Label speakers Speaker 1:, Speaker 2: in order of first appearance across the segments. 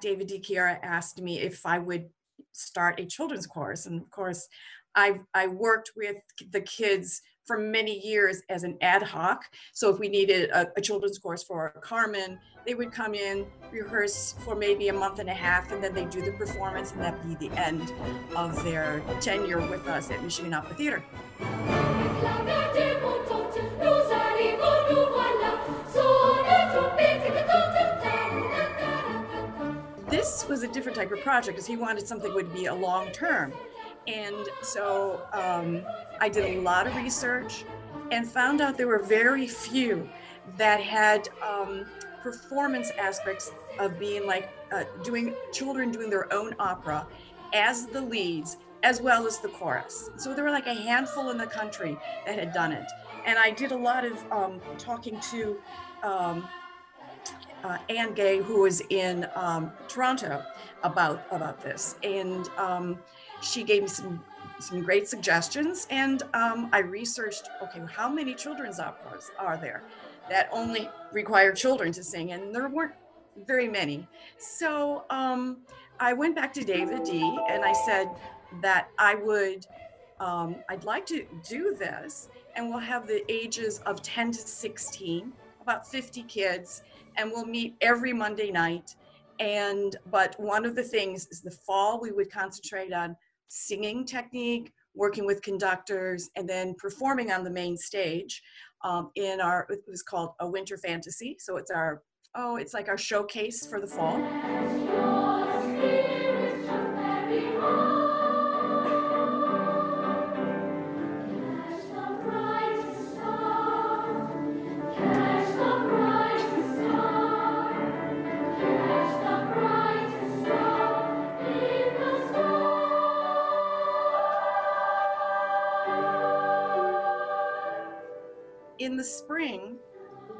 Speaker 1: David DiChiera asked me if I would start a children's chorus. And of course, I, I worked with the kids for many years as an ad hoc. So if we needed a, a, children's course for Carmen, they would come in, rehearse for maybe a month and a half, and then they do the performance, and that'd be the end of their tenure with us at Michigan Opera Theater. A different type of project because he wanted something would be a long term. And so um, I did a lot of research and found out there were very few that had um, performance aspects of being like uh, doing children doing their own opera as the leads as well as the chorus. So there were like a handful in the country that had done it. And I did a lot of um, talking to um, uh, Ann Gay, who was in um, Toronto, about about this. And um, she gave me some some great suggestions and um, i researched okay how many children's operas are there that only require children to sing? And there weren't very many. So um, i went back to david d and i said that i would um, i'd like to do this and we'll have the ages of 10 to 16 about 50 kids and we'll meet every monday night and but one of the things is the fall we would concentrate on singing technique, working with conductors, and then performing on the main stage um, in our, it was called a winter fantasy. So it's our, oh, it's like our showcase for the fall. Spring,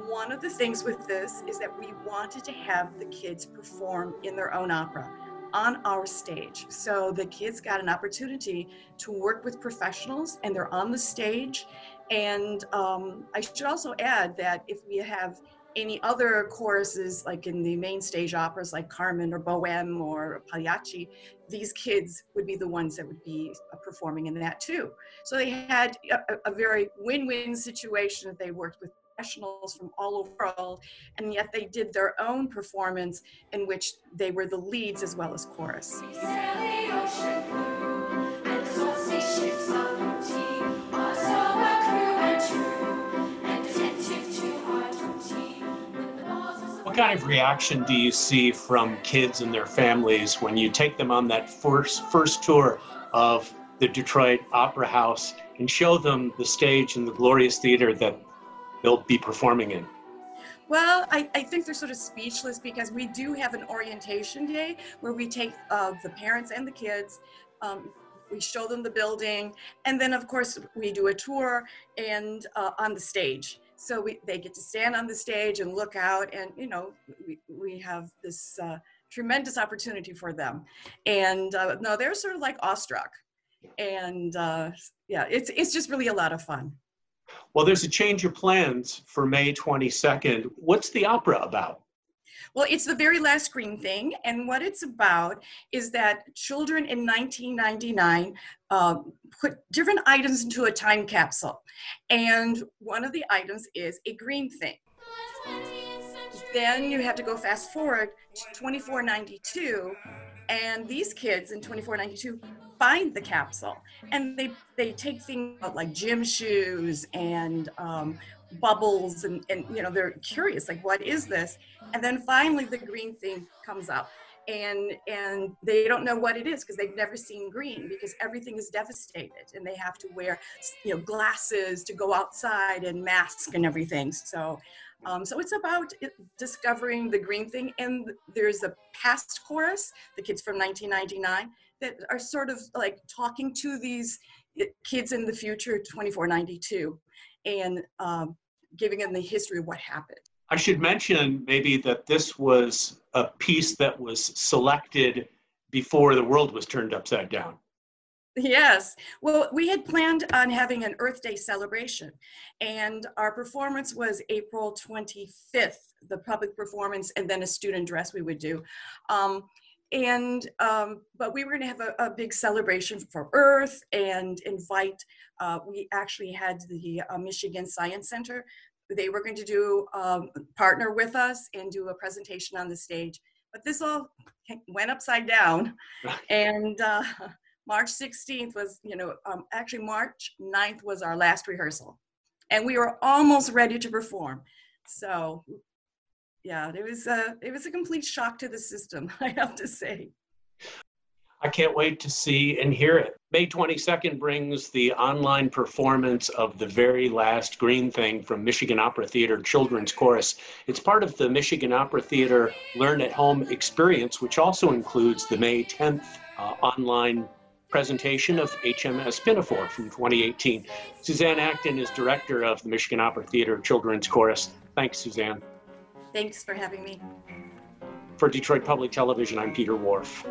Speaker 1: one of the things with this is that we wanted to have the kids perform in their own opera on our stage. So the kids got an opportunity to work with professionals and they're on the stage. And um, I should also add that if we have any other choruses, like in the main stage operas like Carmen or Bohème or Pagliacci, these kids would be the ones that would be uh, performing in that too. So they had a, a very win-win situation that they worked with professionals from all over the world, and yet they did their own performance in which they were the leads as well as chorus.
Speaker 2: Kind of reaction do you see from kids and their families when you take them on that first first tour of the Detroit Opera House and show them the stage and the glorious theater that they'll be performing in?
Speaker 1: Well, I, I think they're sort of speechless because we do have an orientation day where we take uh, the parents and the kids. Um, we show them the building, and then of course we do a tour and uh, on the stage so we, they get to stand on the stage and look out and you know we, we have this uh, tremendous opportunity for them. And uh, no they're sort of like awestruck. And uh, yeah it's, it's just really a lot of fun.
Speaker 2: Well there's a change of plans for may 22nd what's the opera about
Speaker 1: well, it's the very last green thing. And what it's about is that children in 1999 uh, put different items into a time capsule. And one of the items is a green thing. Then you have to go fast forward to 2492. And these kids in 2492 find the capsule and they they take things like gym shoes and um, bubbles and, and you know they're curious like what is this? And then finally the green thing comes up and and they don't know what it is because they've never seen green because everything is devastated and they have to wear you know glasses to go outside and masks and everything. So um, so it's about discovering the green thing and there's a past chorus the kids from 1999 that are sort of like talking to these eh, kids in the future 2492 and um, giving them the history of what happened.
Speaker 2: I should mention maybe that this was a piece that was selected before the world was turned upside down.
Speaker 1: Yes. Well, we had planned on having an Earth Day celebration, and our performance was April 25th, the public performance, and then a student dress we would do. Um, and um, but we were going to have a, a, big celebration for Earth and invite. Uh, we actually had the uh, Michigan Science Center. They were going to do um, partner with us and do a presentation on the stage. But this all went upside down, and. Uh, March 16th was, you know, um, actually March 9th was our last rehearsal. And we were almost ready to perform. So yeah, it was a, it was a complete shock to the system, I have to say.
Speaker 2: I can't wait to see and hear it. May 22nd brings the online performance of the very last green thing from Michigan Opera Theater Children's Chorus. It's part of the Michigan Opera Theater Learn at Home experience, which also includes the May 10th uh, online presentation of HMS Pinafore from 2018. Suzanne Acton is director of the Michigan Opera Theater Children's Chorus. Thanks, Suzanne.
Speaker 1: Thanks for having me.
Speaker 2: For Detroit Public Television, I'm Peter Whorf.